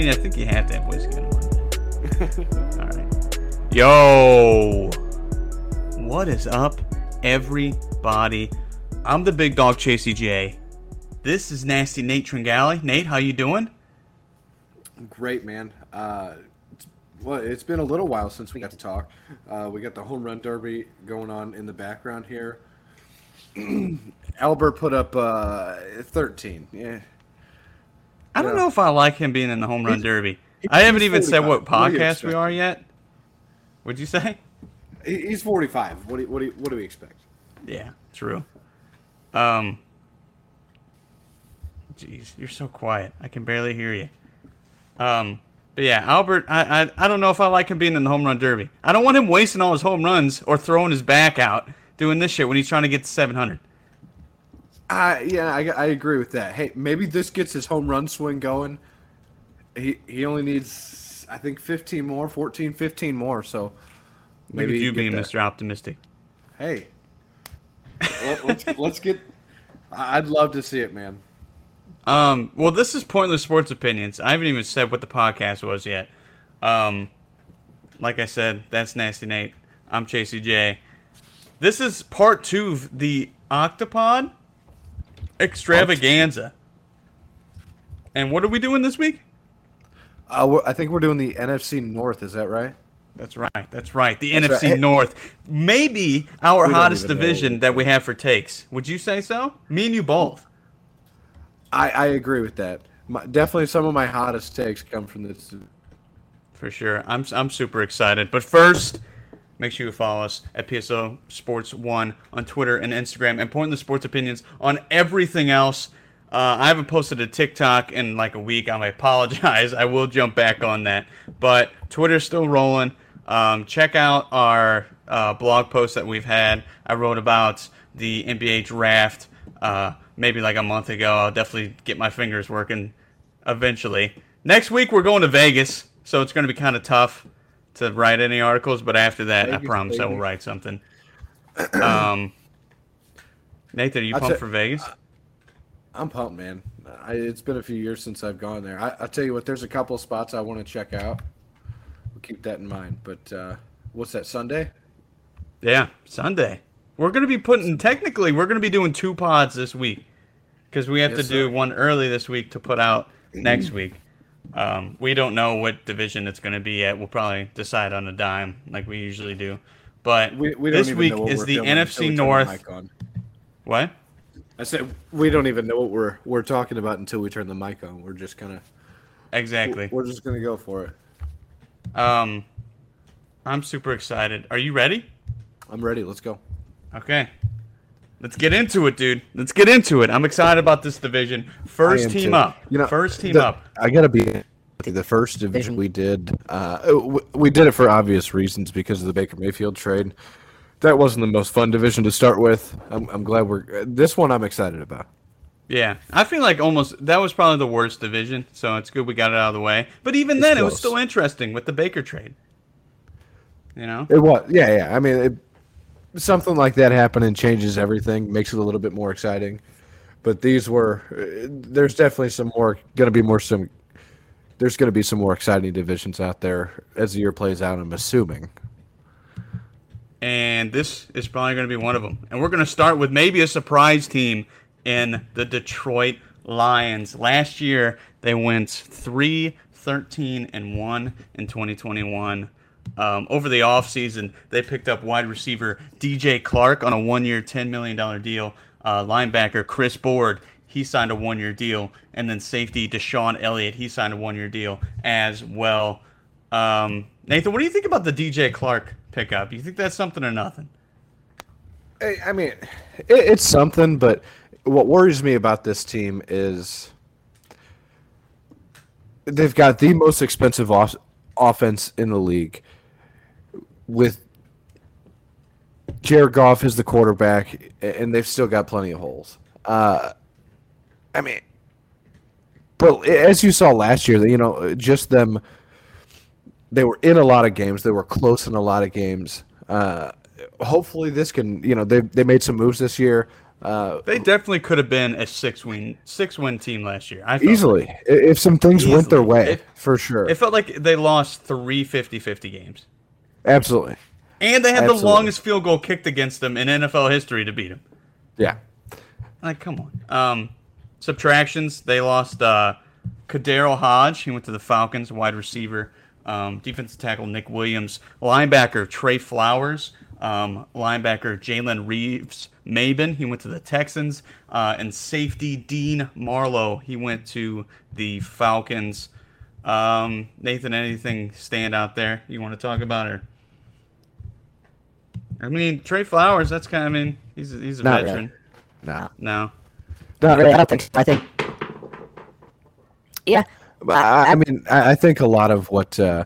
Mean, I think you have to have whiskey on one. All right. Yo, what is up, everybody? I'm the big dog, Chasey J. This is Nasty Nate Tringali. Nate, how you doing? Great, man. Uh, it's, well, it's been a little while since we got to talk. Uh, we got the home run derby going on in the background here. Albert put up uh, 13. Yeah. I don't know if I like him being in the home run He's- derby. he's I haven't even said 45. what podcast we are yet. What'd you say? He's 45. What do, what, do what do we expect? Yeah, true. Um, jeez, you're so quiet. I can barely hear you. Um, but yeah, Albert, I, I I don't know if I like him being in the home run derby. I don't want him wasting all his home runs or throwing his back out doing this shit when he's trying to get to 700. Uh, yeah, I, I agree with that. Hey, maybe this gets his home run swing going. He he only needs, I think, 15 more, 14, 15 more. So maybe you being that. Mr. Optimistic. Hey, Let, let's let's get. I- I'd love to see it, man. Um, well, this is Pointless Sports Opinions. I haven't even said what the podcast was yet. Um, like I said, that's Nasty Nate. I'm Chasey J. This is part two of the Octopod Extravaganza. And what are we doing this week? Uh, I think we're doing the NFC North. Is that right? That's right. That's right. The That's NFC right. North. Maybe our We hottest division that we have for takes. Would you say so? Me and you both. I I agree with that. My, definitely, some of my hottest takes come from this. For sure. I'm I'm super excited. But first, make sure you follow us at PSO Sports One on Twitter and Instagram, and Pointless Sports Opinions on everything else. Uh, I haven't posted a TikTok in like a week. I apologize. I will jump back on that. But Twitter's still rolling. Um, check out our uh, blog post that we've had. I wrote about the NBA draft uh, maybe like a month ago. I'll definitely get my fingers working eventually. Next week we're going to Vegas, so it's going to be kind of tough to write any articles. But after that, I Vegas, promise I will write something. Um, Nathan, are you I'll pumped ta- for Vegas? I'm pumped, man. I, it's been a few years since I've gone there. I, I tell you what, there's a couple of spots I want to check out. We'll keep that in mind. But uh, what's that Sunday? Yeah, Sunday. We're going to be putting technically we're going to be doing two pods this week because we have Yes, to do sir. one early this week to put out next week. Um, we don't know what division it's going to be yet. We'll probably decide on a dime like we usually do. But We, we this week is the filming until we NFC turn the North. What? I said we don't even know what we're we're talking about until we turn the mic on. We're just kind of Exactly. we're just gonna go for it. Um, I'm super excited. Are you ready? I'm ready. Let's go. Okay. Let's get into it, dude. Let's get into it. I'm excited about this division. First team too. up. You know, First team the- up. I gotta be the first division we did. Uh, we did it for obvious reasons because of the Baker Mayfield trade. That wasn't the most fun division to start with. I'm, I'm glad we're this one. I'm excited about. Yeah, I feel like almost that was probably the worst division, so it's good we got it out of the way. But even then, it was still interesting with the Baker trade. You know, It was, yeah, yeah. I mean, it, something like that happening changes everything, makes it a little bit more exciting. But these were, uh, there's definitely some more, going to be more some, there's going to be some more exciting divisions out there as the year plays out. I'm assuming. and this is probably going to be one of them. And we're going to start with maybe a surprise team in the Detroit Lions. Last year, they went 3 13 and 1 in 2021. Um, over the offseason, they picked up wide receiver DJ Chark on a one year, $10 million deal. Uh, linebacker Chris Board, he signed a one year deal. And then safety DeShon Elliott, he signed a one year deal as well. Um, Nathan, what do you think about the DJ Chark pickup? You think that's something or nothing? I mean, it, it's something, but what worries me about this team is they've got the most expensive off- offense in the league with Jared Goff as the quarterback, and they've still got plenty of holes. Uh, I mean, but as you saw last year, you know, just them, they were in a lot of games. They were close in a lot of games. Uh, hopefully, this can, you know, they they made some moves this year. Uh, They definitely could have been a six win six win team last year. Easily, like. If some things went their way, It- for sure. It felt like they lost three 50-50 games. Absolutely, And they had Absolutely. the longest field goal kicked against them in NFL history to beat them. yeah. Like, come on. Um, subtractions. They lost uh, KhaDarel Hodge. He went to the Falcons. Wide receiver. Um, defensive tackle Nick Williams. Linebacker Trey Flowers. Um, linebacker Jalen Reeves Maybin. He went to the Texans. Uh, and safety Dean Marlowe. He went to the Falcons. Um, Nathan, anything stand out there you want to talk about? Or I mean, Trey Flowers. That's kind. of, I mean, he's a, he's a Not veteran. really. No, No. Not really. I don't think. So. I think. Yeah. But I, I mean, I, I think a lot of what uh,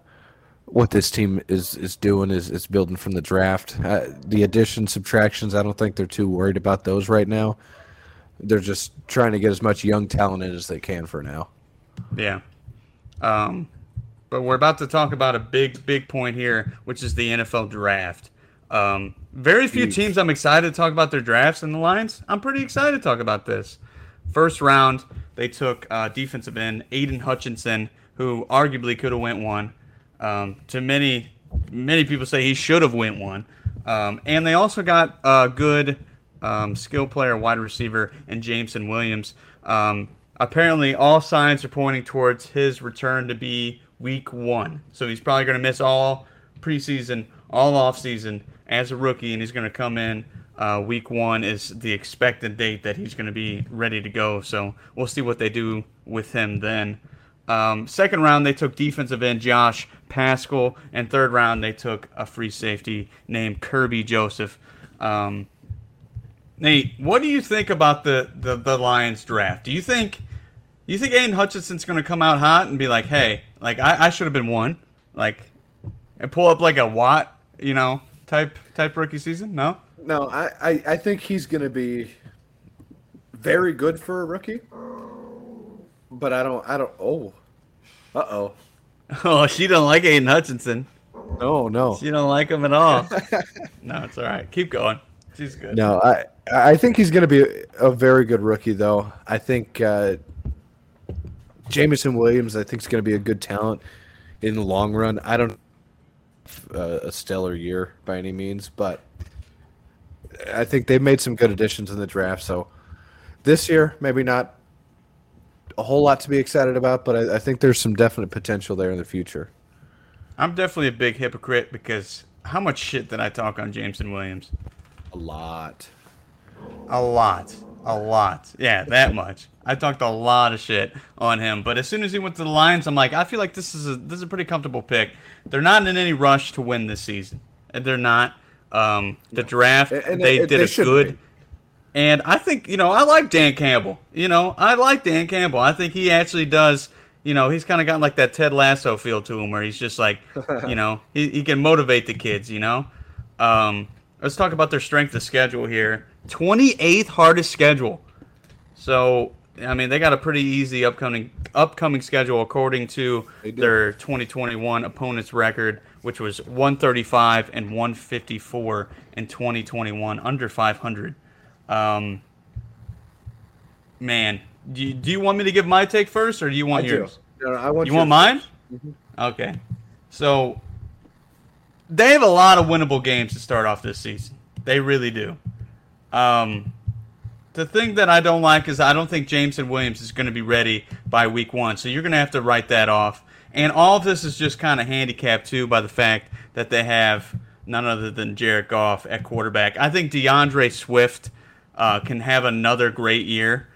what this team is is doing is is building from the draft. Uh, the addition subtractions, I don't think they're too worried about those right now. They're just trying to get as much young talent in as they can for now. Yeah. Um, but we're about to talk about a big, big point here, which is the NFL draft. Um, very few teams I'm excited to talk about their drafts and the Lions. I'm pretty excited to talk about this. First round, they took uh, defensive end Aidan Hutchinson, who arguably could have went one. Um, to many, many people say he should have went one. Um, and they also got a good um, skill player, wide receiver, and Jameson Williams. Um, apparently, all signs are pointing towards his return to be week one. So he's probably going to miss all preseason, all offseason as a rookie, and he's going to come in. Uh, week one is the expected date that he's going to be ready to go. So we'll see what they do with him then. Um, second round, they took defensive end Josh Paschal, and third round, they took a free safety named Kerby Joseph. Um, Nate, what do you think about the, the, the Lions draft? Do you think you think Aidan Hutchinson's going to come out hot and be like, hey, like I, I should have been one, like, and pull up like a Watt, you know, type type rookie season? No. No, I, I, I think he's going to be very good for a rookie. But I don't I don't. Oh, uh oh. Oh, she don't like Aidan Hutchinson. No, no, She don't like him at all. no, it's all right. Keep going. She's good. no. I I think he's going to be a very good rookie, though. I think uh, Jameson Williams. I think is going to be a good talent in the long run. I don't uh, a stellar year by any means, but I think they've made some good additions in the draft. So this year, maybe not a whole lot to be excited about, but I, I think there's some definite potential there in the future. I'm definitely a big hypocrite because how much shit did I talk on Jameson Williams? A lot. A lot. A lot. Yeah, that much. I talked a lot of shit on him, but as soon as he went to the Lions, I'm like, I feel like this is a this is a pretty comfortable pick. They're not in any rush to win this season. They're not. Um, the draft, And- and they they- did they a good. be. And I think you know I like Dan Campbell. You know I like Dan Campbell. I think he actually does. You know he's kind of got like that Ted Lasso feel to him, where he's just like, you know, he, he can motivate the kids. You know, um, let's talk about their strength of schedule here. Twenty eighth hardest schedule. So I mean they got a pretty easy upcoming upcoming schedule according to their 2021 opponents record, which was 135 and 154 in 2021, under 500. Um, man, do you, do you want me to give my take first, or do you want do. yours? No, no, I want You yours want mine? first. Okay. So they have a lot of winnable games to start off this season. They really do. Um, the thing that I don't like is I don't think Jameson Williams is going to be ready by week one. So you're going to have to write that off. And all of this is just kind of handicapped too by the fact that they have none other than Jared Goff at quarterback. I think D'Andre Swift uh, can have another great year.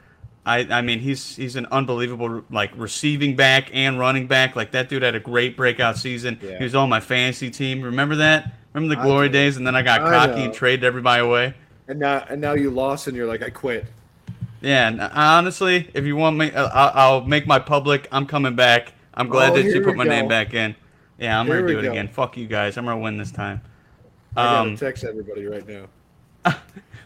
I, I mean he's he's an unbelievable like receiving back and running back. Like that dude had a great breakout season. Yeah. He was on my fantasy team. Remember that? Remember the glory days? And then I got I cocky know. and traded everybody away. And now, and now you lost, and you're like, I quit. Yeah, and honestly, if you want me, uh, I'll, I'll make my public. I'm coming back. I'm glad Oh, that you put my name back in. Yeah, I'm Here gonna do it go. again. Fuck you guys. I'm gonna win this time. I gotta Um, text everybody right now.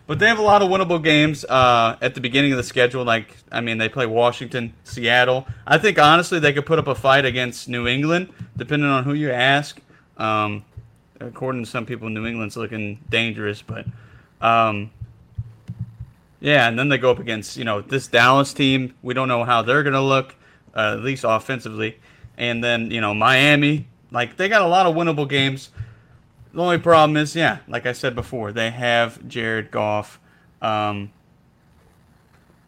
but they have a lot of winnable games uh, at the beginning of the schedule. Like, I mean, they play Washington, Seattle. I think honestly they could put up a fight against New England, depending on who you ask. Um, according to some people, New England's looking dangerous, but um, yeah. And then they go up against you know this Dallas team. We don't know how they're gonna look, uh, at least offensively. And then you know Miami. Like they got a lot of winnable games. The only problem is, yeah, like I said before, they have Jared Goff. Um,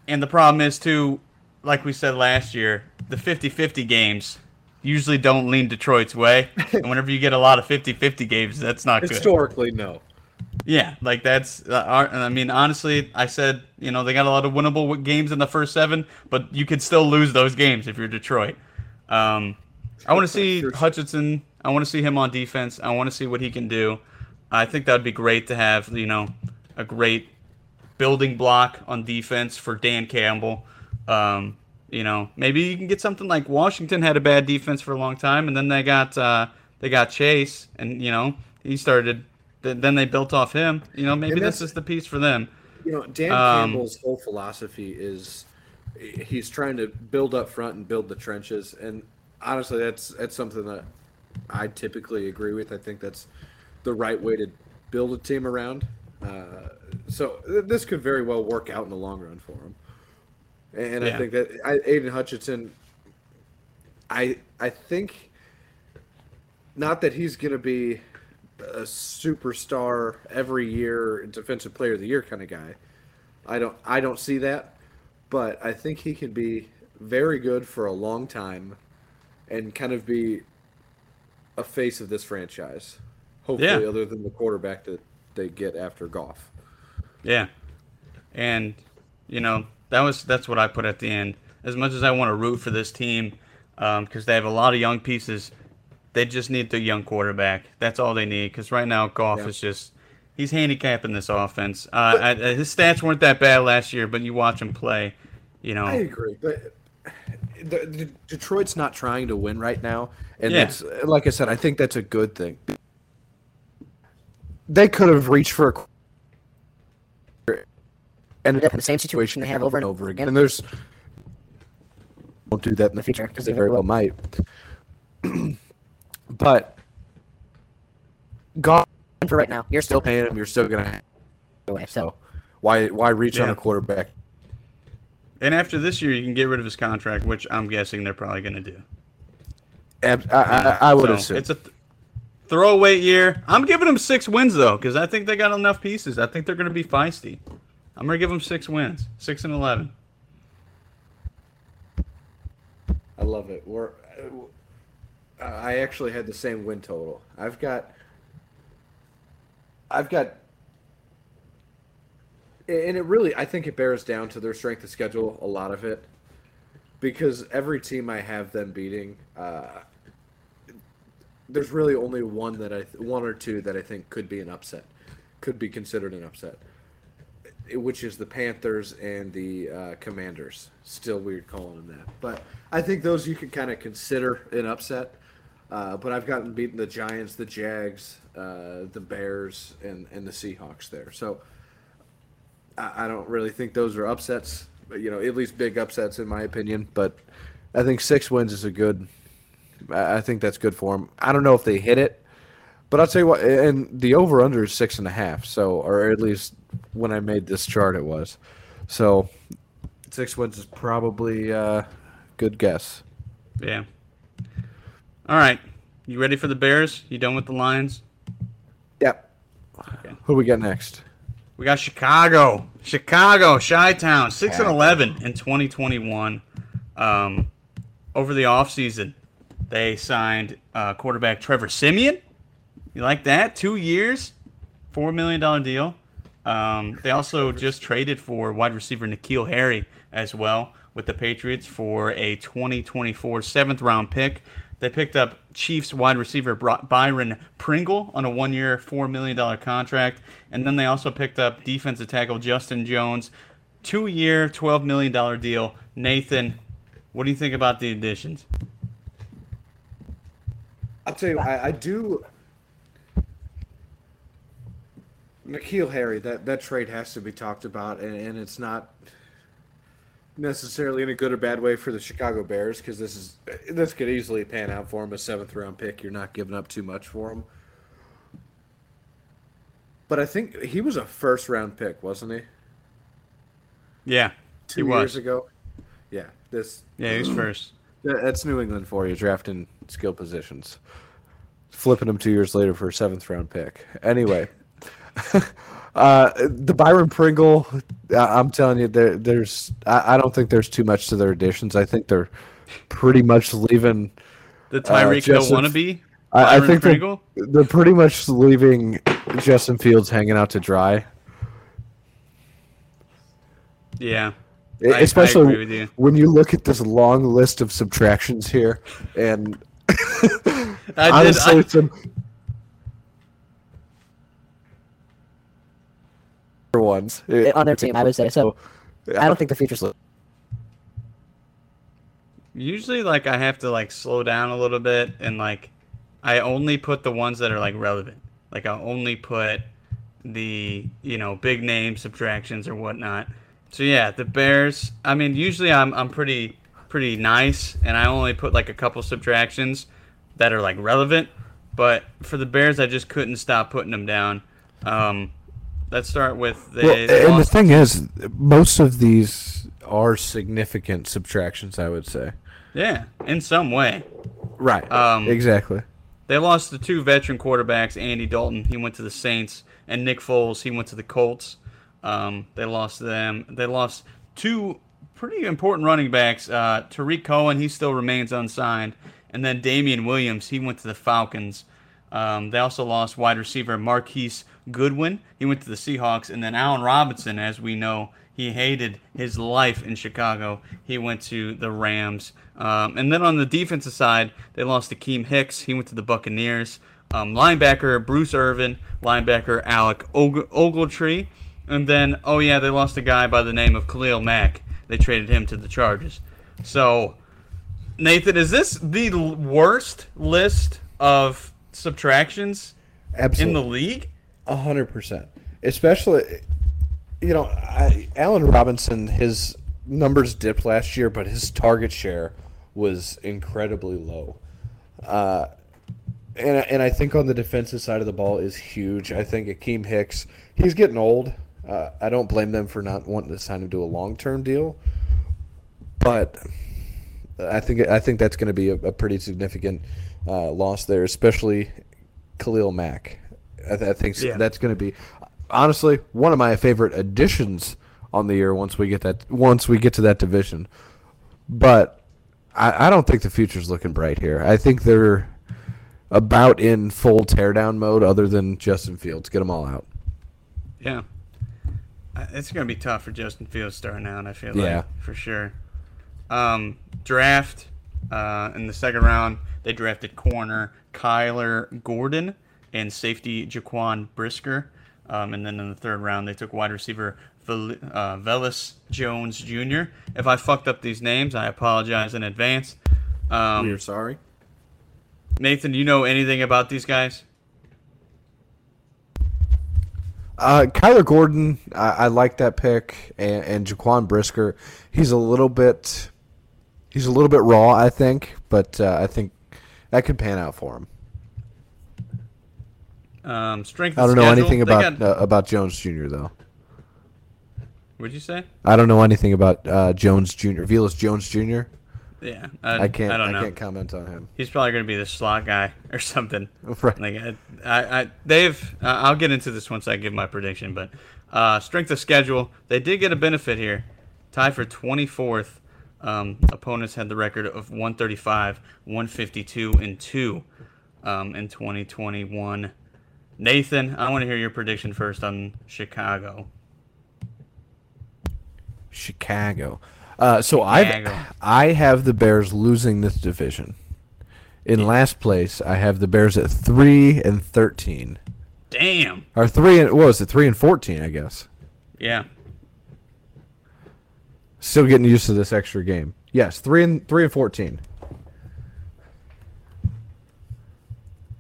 and the problem is, too, like we said last year, the 50 50 games usually don't lean Detroit's way. and whenever you get a lot of 50 50 games, that's not good. Historically, no. Yeah, like that's. Uh, our- I mean, honestly, I said you know they got a lot of winnable games in the first seven, but you could still lose those games if you're Detroit. Um, I want to see. Hutchinson. I want to see him on defense. I want to see what he can do. I think that would be great to have you know a great building block on defense for Dan Campbell. Um, you know, maybe you can get something like Washington had a bad defense for a long time, and then they got uh, they got Chase, and you know he started. Then they built off him. You know, maybe this is the piece for them. You know, Dan Um, Campbell's whole philosophy is he's trying to build up front and build the trenches, and honestly, that's that's something that I typically agree with. I think that's the right way to build a team around. Uh, so th- this could very well work out in the long run for him. And Yeah. I think that I, Aidan Hutchinson, I I think not that he's going to be a superstar every year, defensive player of the year kind of guy. I don't I don't see that, but I think he can be very good for a long time, and kind of be a face of this franchise. Hopefully, Yeah. other than the quarterback that they get after Goff. Yeah, and you know that was that's what I put at the end. As much as I want to root for this team, because they have a lot of young pieces, they just need the young quarterback. That's all they need. Because right now, Goff Yeah. is just he's handicapping this offense. Uh, I- his stats weren't that bad last year, but you watch him play, you know. I agree, but the, the, Detroit's not trying to win right now, and Yeah. that's like I said. I think that's a good thing. They could have reached for a qu- Ended up in the same situation they have over and over over again again, and there's won't do that in the future because they very well might. but God, And for right now. You're still still paying him. You're still gonna. paying away. So Why? Why reach on a quarterback? And after this year, you can get rid of his contract, which I'm guessing they're probably going to do. Ab- I, I, I would So, assume. it's a th- throwaway year. I'm giving them six wins though, because I think they got enough pieces. I think they're going to be feisty. I'm going to give them six wins, six and eleven. I love it. We're, uh, I actually had the same win total. I've got, I've got And it really, I think it bears down to their strength of schedule, a lot of it. Because every team I have them beating, uh, there's really only one that I, one or two that I think could be an upset, could be considered an upset, which is the Panthers and the uh, Commanders. Still weird calling them that, but I think those you could kind of consider an upset. Uh, but I've gotten beaten the Giants, the Jags, uh, the Bears, and and the Seahawks there. So I, I don't really think those are upsets. You know, at least big upsets in my opinion. But I think six wins is a good. I I think that's good for them. I don't know if they hit it, but I'll tell you what. And the over under is six and a half. So, or at least when I made this chart, it was. So, six wins is probably a good guess. Yeah. All right. You ready for the Bears? You done with the Lions? Yep. Okay. Who we got next? We got Chicago. Chicago, Chi Town, 6 and 11 in 2021. Um, over the offseason, they signed uh, quarterback Trevor Siemian. You like that? Two years, $4 million deal. Um, they also just traded for wide receiver N'Keal Harry as well with the Patriots for a 2024 seventh round pick. They picked up Chiefs wide receiver Byron Pringle on a one year, $4 million contract. And then they also picked up defensive tackle Justin Jones, two year, $12 million deal. Nathan, what do you think about the additions? I'll tell you, I, I do. N'Keal Harry, that, that trade has to be talked about, and, and it's not necessarily in a good or bad way for the Chicago Bears because this is this could easily pan out for him a seventh round pick. You're not giving up too much for him. But I think he was a first round pick, wasn't he? Yeah, Two he years was. ago. Yeah, this Yeah, he was first. that's New England for you, drafting skill positions, flipping them two years later for a seventh round pick. Anyway, uh, the Byron Pringle, I- I'm telling you, there, there's I, I don't think there's too much to their additions. I think they're pretty much leaving. The Tyreek Hill Justin- wannabe. I, I think they're, Pringle? they're pretty much leaving Justin Fields hanging out to dry. Yeah. I- I Especially with you. when you look at this long list of subtractions here, and I did. honestly, I, some ones. on their team, I would say. So I don't think the future's look. usually like I have to like slow down a little bit and like I only put the ones that are like relevant. Like I only put the you know big name subtractions or whatnot. So yeah, the Bears. I mean, usually I'm I'm pretty pretty nice and I only put like a couple subtractions that are like relevant. But for the Bears, I just couldn't stop putting them down. Um, let's start with the. Well, and the thing is, most of these are significant subtractions. I would say. yeah, in some way. Right. Um, exactly. They lost the two veteran quarterbacks, Andy Dalton, he went to the Saints, and Nick Foles, he went to the Colts. Um, they lost them. They lost two pretty important running backs. Uh, Tarik Cohen, he still remains unsigned, and then Damien Williams, he went to the Falcons. Um, they also lost wide receiver Marquise Goodwin. He went to the Seahawks, and then Allen Robinson, as we know, he hated his life in Chicago. He went to the Rams. Um, and then on the defensive side, they lost Akiem Hicks. He went to the Buccaneers. Um, linebacker Bruce Irvin, linebacker Alec Og- Ogletree, and then oh yeah, they lost a guy by the name of Khalil Mack. They traded him to the Chargers. So, Nathan, is this the worst list of subtractions Absolutely. in the league? A hundred percent. Especially, you know, I, Allen Robinson, his numbers dipped last year, but his target share was incredibly low. Uh, and and I think on the defensive side of the ball is huge. I think Akiem Hicks, he's getting old. Uh, I don't blame them for not wanting to sign him to a long term deal, but I think I think that's going to be a, a pretty significant uh, loss there, especially Khalil Mack. I, th- I think Yeah. that's going to be honestly one of my favorite additions on the year once we get that once we get to that division. But I, I don't think the future's looking bright here. I think they're about in full teardown mode, other than Justin Fields. Get them all out. Yeah. It's gonna be tough for Justin Fields starting out. I feel Yeah. like for sure. Um, draft uh, in the second round, they drafted corner Kyler Gordon and safety Jaquan Brisker. Um, and then in the third round, they took wide receiver Vel- uh, Velus Jones Jr. If I fucked up these names, I apologize in advance. Um, We're sorry. Nathan, do you know anything about these guys? Uh, Kyler Gordon, I, I like that pick, and, and Jaquan Brisker. He's a little bit, he's a little bit raw, I think, but uh, I think that could pan out for him. Um, strength. I don't know schedule, anything about got- uh, about Jones Jr. though. what'd you say? I don't know anything about uh, Jones Jr. Velus Jones Jr. Yeah, I can't. I I, don't know. can't comment on him. He's probably going to be the slot guy or something. Right. Like I, I, I they've. Uh, I'll get into this once I give my prediction, but uh, strength of schedule, they did get a benefit here. Tie for 24th. Um, opponents had the record of 135, 152, and two um, in 2021. Nathan, I want to hear your prediction first on Chicago. Chicago. Uh, so I I have the Bears losing this division. In last place, I have the Bears at three and thirteen, Damn. or three and what was it? Three and fourteen, I guess. Yeah. Still getting used to this extra game. Yes, three and three and fourteen.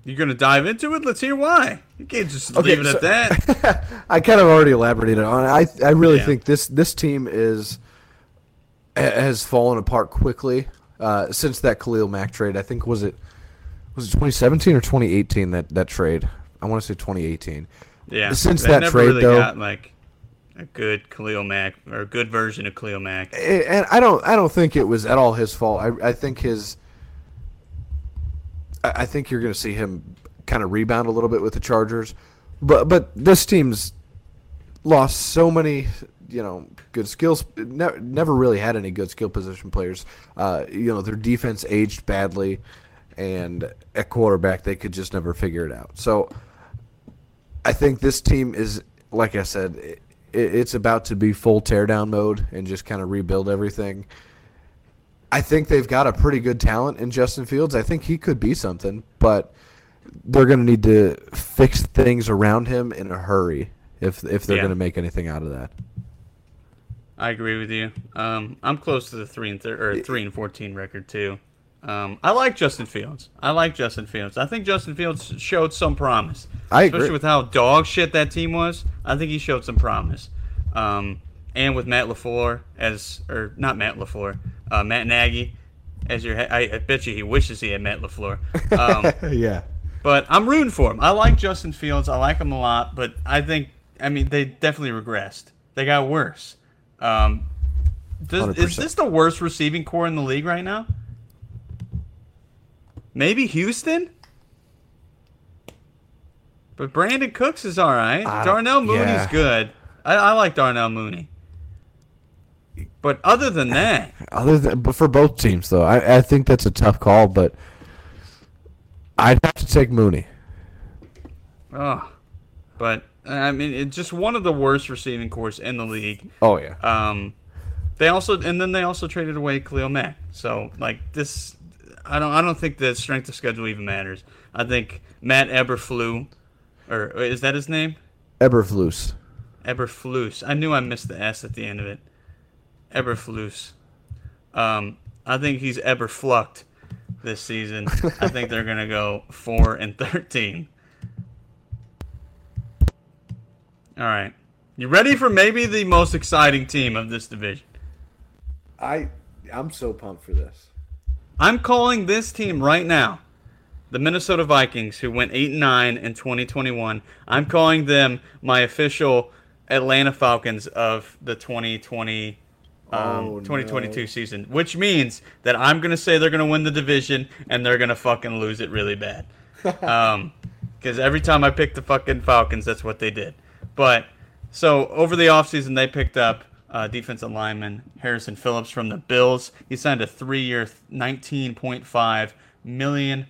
You're gonna dive into it? Let's hear why. You can't just Okay, leave it so- at that. I kind of already elaborated on it. I I really Yeah. think this this team is has fallen apart quickly uh, since that Khalil Mack trade. I think was it was it 2017 or 2018 that that trade. I want to say 2018. Yeah. Since that never trade, really though- got like a good Khalil Mack or a good version of Khalil Mack. And I don't I don't think it was at all his fault. I I think his I think you're going to see him kind of rebound a little bit with the Chargers, but but this team's lost so many you know good skills. Ne- never really had any good skill position players. Uh, you know their defense aged badly, and at quarterback they could just never figure it out. So I think this team is like I said. It, it's about to be full teardown mode and just kind of rebuild everything. I think they've got a pretty good talent in Justin Fields. I think he could be something, but they're going to need to fix things around him in a hurry if if they're Yeah. going to make anything out of that. I agree with you. Um, I'm close to the three and thir- or three and fourteen record too. Um, I like Justin Fields. I like Justin Fields. I think Justin Fields showed some promise. I especially agree. with how dog shit that team was. I think he showed some promise. Um, and with Matt LaFleur as or not Matt LaFleur, uh, Matt Nagy as your. I, I bet you he wishes he had Matt LaFleur. Um, yeah. But I'm rooting for him. I like Justin Fields. I like him a lot. But I think, I mean, they definitely regressed. They got worse. Um, does, is this the worst receiving corps in the league right now? Maybe Houston? But Brandin Cooks is all right. Darnell Mooney's yeah. good. I, I like Darnell Mooney. But other than that, Other than, but for both teams though, I, I think that's a tough call, but I'd have to take Mooney. oh, but I mean, it's just one of the worst receiving cores in the league. Oh yeah. Um, they also and then they also traded away Cleo Mack. So like this, I don't I don't think the strength of schedule even matters. I think Matt Eberflew, or is that his name? Eberflus. Eberflus. I knew I missed the S at the end of it. Eberflus. Um, I think he's Eberflucked this season. I think they're gonna go four and thirteen. All right, you ready for maybe the most exciting team of this division? I I'm so pumped for this. I'm calling this team right now, the Minnesota Vikings, who went eight and nine in 2021. I'm calling them my official Atlanta Falcons of the 2020. Um, Oh, 2022 no. season, which means that I'm gonna say they're gonna win the division and they're gonna fucking lose it really bad. Um, because every time I picked the fucking Falcons, that's what they did. But so over the offseason, they picked up uh, defensive lineman Harrison Phillips from the Bills. He signed a three-year, $19.5 million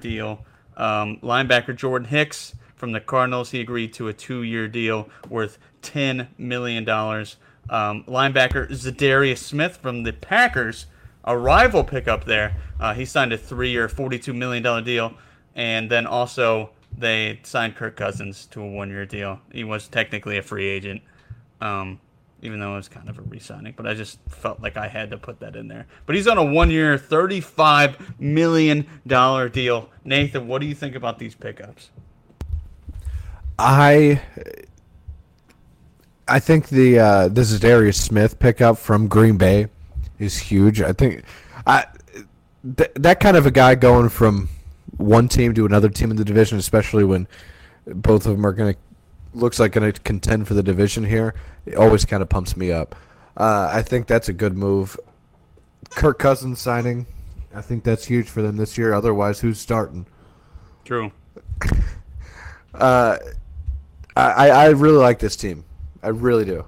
deal. Um, linebacker Jordan Hicks from the Cardinals. He agreed to a two-year deal worth ten million dollars. Um, linebacker Za'Darius Smith from the Packers, a rival pickup there. Uh, he signed a three-year, forty-two million dollar deal, and then also they signed Kirk Cousins to a one-year deal. He was technically a free agent. Um, even though it was kind of a re-signing. But I just felt like I had to put that in there. But he's on a one-year, thirty-five million dollar deal. Nathan, what do you think about these pickups? I I think the uh, Za'Darius Smith pickup from Green Bay is huge. I think I th- that kind of a guy going from one team to another team in the division, especially when both of them are going to looks like going to contend for the division here. It always kind of pumps me up. Uh, I think that's a good move. Kirk Cousins signing, I think that's huge for them this year. Otherwise, who's starting? True. Uh, I I really like this team. I really do.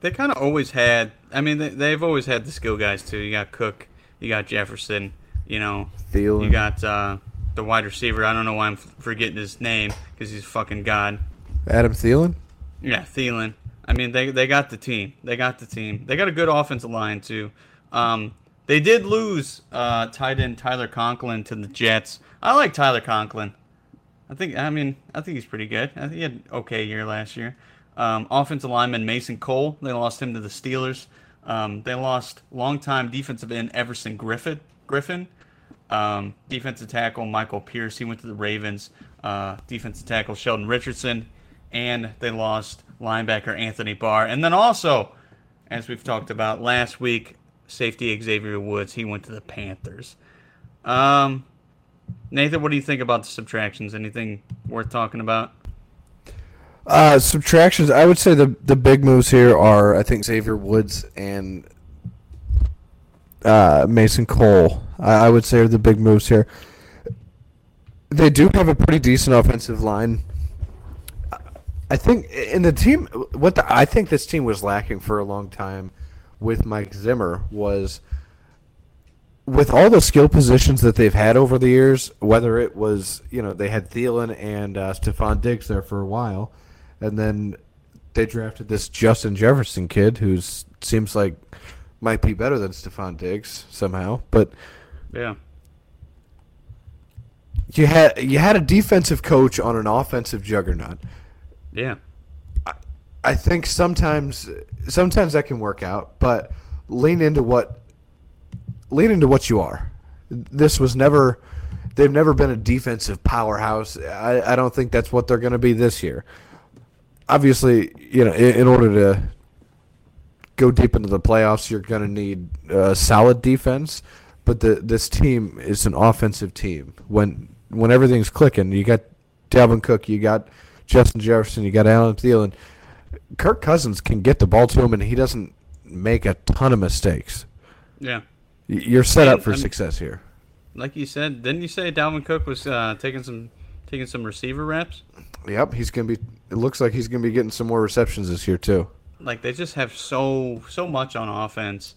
They kind of always had. I mean, they, they've always had the skill guys too. You got Cook, you got Jefferson, you know, Thielen. you got uh, the wide receiver. I don't know why I'm forgetting his name because he's fucking god. Adam Thielen. Yeah, Thielen. I mean, they they got the team. They got the team. They got a good offensive line too. Um, they did lose uh, tight end Tyler Conklin to the Jets. I like Tyler Conklin. I think. I mean, I think he's pretty good. I think he had an okay year last year. Um, offensive lineman Mason Cole. They lost him to the Steelers. Um, they lost longtime defensive end Everson Griffen. Griffen. Um, defensive tackle Michael Pierce. He went to the Ravens. Uh, defensive tackle Sheldon Richardson, and they lost linebacker Anthony Barr. And then also, as we've talked about last week, safety Xavier Woods. He went to the Panthers. Um, Nathan, what do you think about the subtractions? Anything worth talking about? Uh, subtractions. I would say the the big moves here are I think Xavier Woods and uh, Mason Cole. I, I would say are the big moves here. They do have a pretty decent offensive line. I think in the team, what the, I think this team was lacking for a long time with Mike Zimmer was with all the skill positions that they've had over the years, whether it was you know they had Thielen and uh, Stefon Diggs there for a while, and then they drafted this Justin Jefferson kid who seems like might be better than Stefon Diggs somehow, but Yeah. you had you had a defensive coach on an offensive juggernaut. Yeah. I think sometimes sometimes that can work out, but lean into what lean into what you are. This was never they've never been a defensive powerhouse. I, I don't think that's what they're going to be this year. Obviously, you know, in, in order to go deep into the playoffs, you're going to need a solid defense. But the this team is an offensive team. When when everything's clicking, you got Dalvin Cook, you got Justin Jefferson, you got Alan Thielen. Kirk Cousins can get the ball to him, and he doesn't make a ton of mistakes. Yeah. You're set up for and- success here. Like you said, didn't you say Dalvin Cook was uh, taking some taking some receiver reps? Yep, he's gonna be. It looks like he's gonna be getting some more receptions this year too. Like they just have so so much on offense.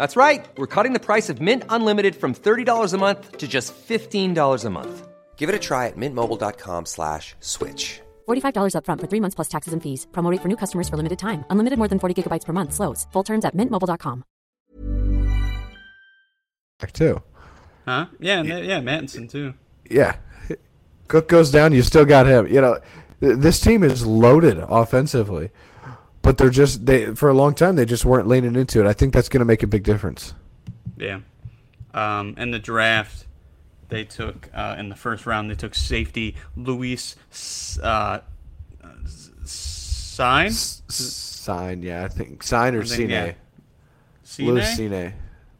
That's right. We're cutting the price of Mint Unlimited from $30 a month to just $15 a month. Give it a try at mintmobile.com slash switch. $45 upfront for three months plus taxes and fees. Promo rate for new customers for limited time. Unlimited more than 40 gigabytes per month. Slows. Full terms at mintmobile.com. Back too. Huh? Yeah, yeah, yeah, Mattison too. Yeah, Cook goes down, you still got him. You know, this team is loaded offensively. But they're just they for a long time they just weren't leaning into it. I think that's going to make a big difference. Yeah. Um, in the draft, they took uh, in the first round they took safety Luis uh, Sign. Sign, yeah, I think sign or Cine. yeah. Lewis Cine? Cine.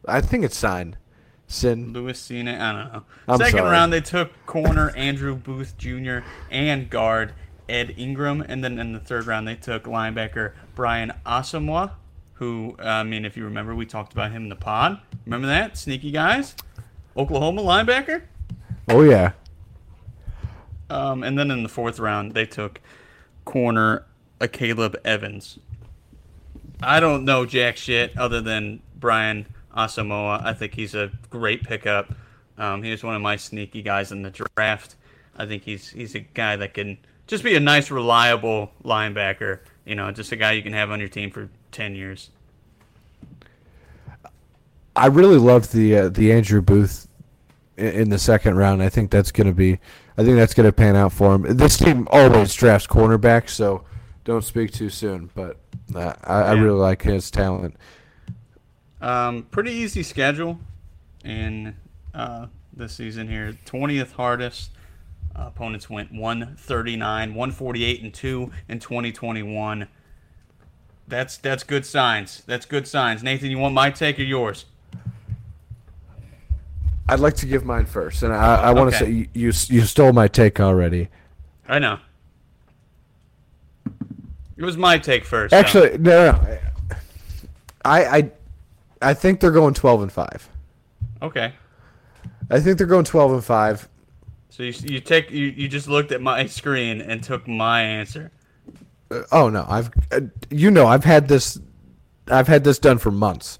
I think it's sign. Sin. Lewis Cine. I don't know. I'm Second sorry. round, they took corner Andrew Booth Jr. and guard Ed Ingram, and then in the third round, they took linebacker Brian Asamoah, who I mean, if you remember, we talked about him in the pod. Remember that sneaky guys, Oklahoma linebacker. Oh yeah. Um, and then in the fourth round, they took corner Akayleb Evans. I don't know jack shit other than Brian Asamoah. I think he's a great pickup. Um, he was one of my sneaky guys in the draft. I think he's he's a guy that can just be a nice, reliable linebacker. You know, just a guy you can have on your team for ten years. I really loved the uh, the Andrew Booth in, in the second round. I think that's going to be, I think that's going to pan out for him. This team always drafts cornerbacks, so don't speak too soon. But uh, I, I really like his talent. Um, pretty easy schedule in uh, this season here. 20th hardest. Opponents went 139, 148, and 2 in 2021. That's that's good signs. That's good signs. Nathan, you want my take or yours? I'd like to give mine first, and I, I want to Okay. say you, you you stole my take already. I know. It was my take first. Actually, no, no, no. I I I think they're going twelve and five. Okay. I think they're going twelve and five. So you, you take you, you just looked at my screen and took my answer. Uh, oh no, I've uh, you know I've had this I've had this done for months.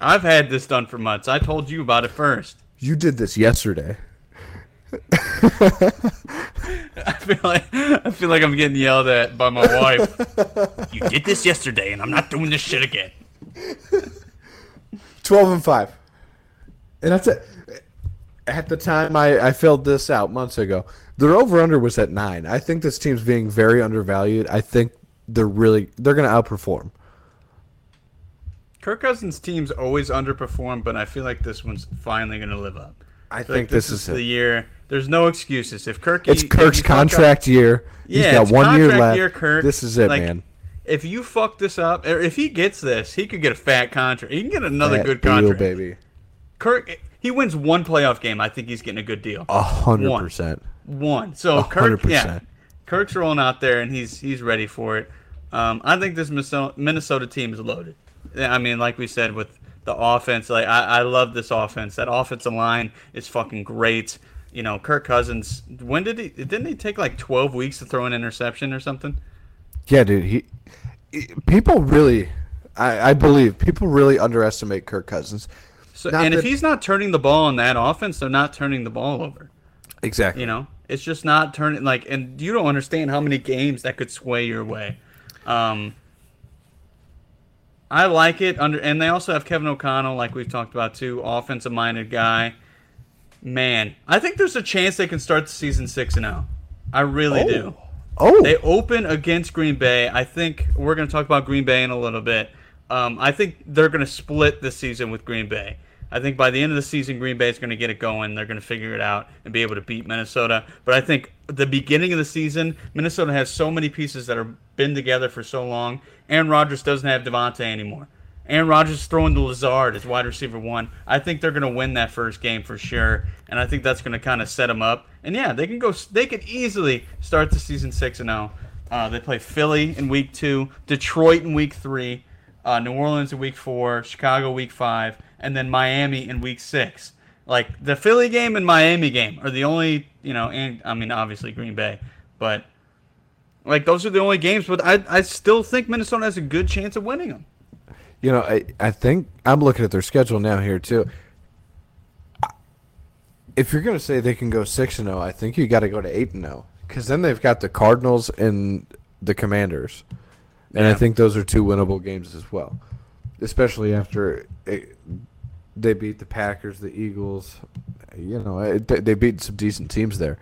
I've had this done for months. I told you about it first. You did this yesterday. I feel like I feel like I'm getting yelled at by my wife. you did this yesterday, and I'm not doing this shit again. Twelve and five, and that's it. At the time I, I filled this out months ago, their over under was at nine. I think this team's being very undervalued. I think they're really they're going to outperform. Kirk Cousins' teams always underperform, but I feel like this one's finally going to live up. I feel think like this is it. the year. There's no excuses. If Kirk, It's Kirk's you fuck up- contract year. He's yeah, got one year left. Year, Kirk. This is it, Like, man. If you fuck this up, or if he gets this, he could get a fat contract. He can get another Fat good deal, contract. baby. Kirk, he wins one playoff game. I think he's getting a good deal. A hundred percent. One. So A Kirk, yeah. Kirk's rolling out there and he's he's ready for it. Um, I think this Minnesota, Minnesota team is loaded. I mean, like we said with the offense, like I, I love this offense. That offensive line is fucking great. You know, Kirk Cousins. When did he? Didn't he take like twelve weeks to throw an interception or something? Yeah, dude. He, he- people really, I, I believe people really underestimate Kirk Cousins. So, Not and if he's not turning the ball on that offense, they're not turning the ball over. exactly, You know, it's just not turning like, and you don't understand how many games that could sway your way. Um, I like it under, and they also have Kevin O'Connell, like we've talked about too, offensive minded guy. Man, I think there's a chance they can start the season six and zero. I really do. Oh, They open against Green Bay. I think we're going to talk about Green Bay in a little bit. Um, I think they're going to split the season with Green Bay. I think by the end of the season, Green Bay is going to get it going. They're going to figure it out and be able to beat Minnesota. But I think the beginning of the season, Minnesota has so many pieces that have been together for so long. Aaron Rodgers doesn't have Davante anymore. Aaron Rodgers throwing to Lazard as wide receiver one. I think they're going to win that first game for sure, and I think that's going to kind of set them up. And yeah, they can go. They could easily start the season six and zero. Uh, they play Philly in week two, Detroit in week three, uh, New Orleans in week four, Chicago week five, and then Miami in week six. Like the Philly game and Miami game are the only, you know, and I mean obviously Green Bay, but like those are the only games. But I, I still think Minnesota has a good chance of winning them. you know, I, I think I'm looking at their schedule now here too. If you're gonna say they can go six and zero, I think you got to go to eight and oh, zero because then they've got the Cardinals and the Commanders, and I think those are two winnable games as well, especially after it, they beat the Packers, the Eagles. You know, eh, they they beat some decent teams there.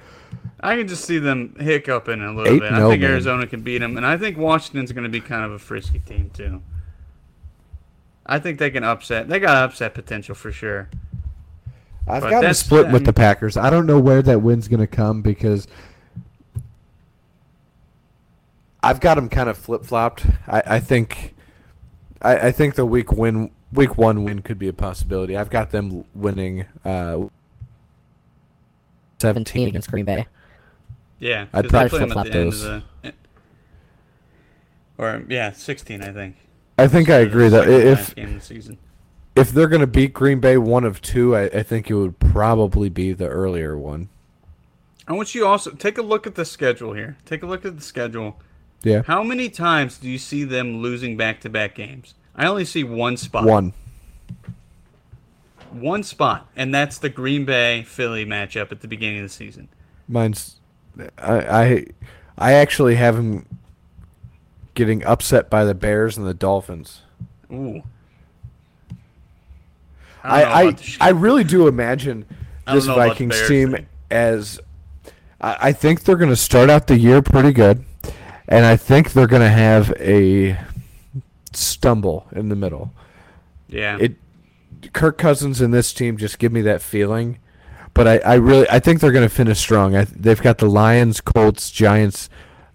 I can just see them hiccuping a little Eight bit. I no, think man. Arizona can beat them, and I think Washington's going to be kind of a frisky team too. I think they can upset. They got upset potential for sure. I've But got to split I with the Packers. I don't know where that win's going to come because I've got them kind of flip flopped. I, I think, I, I think the week win, week one win could be a possibility. I've got them winning uh, 17 against Green Bay. Yeah, I'd 'cause probably they play them at flip-flop the end of those. the- Or yeah, sixteen, I think. I think I agree that second if game of the season. if they're going to beat Green Bay one of two, I, I think it would probably be the earlier one. I want you also take a look at the schedule here. Take a look at the schedule. Yeah, How many times do you see them losing back-to-back games? I only see one spot. one. One spot, and that's the Green Bay Philly matchup at the beginning of the season. Mine's I I, I actually have him getting upset by the Bears and the Dolphins. Ooh. I don't I, I, really do imagine this know about the Vikings team thing. as I, I think they're going to start out the year pretty good, and I think they're going to have a stumble in the middle. Yeah. It Kirk Cousins and this team just give me that feeling. But I, I really I think they're going to finish strong. I, they've got the Lions, Colts, Giants,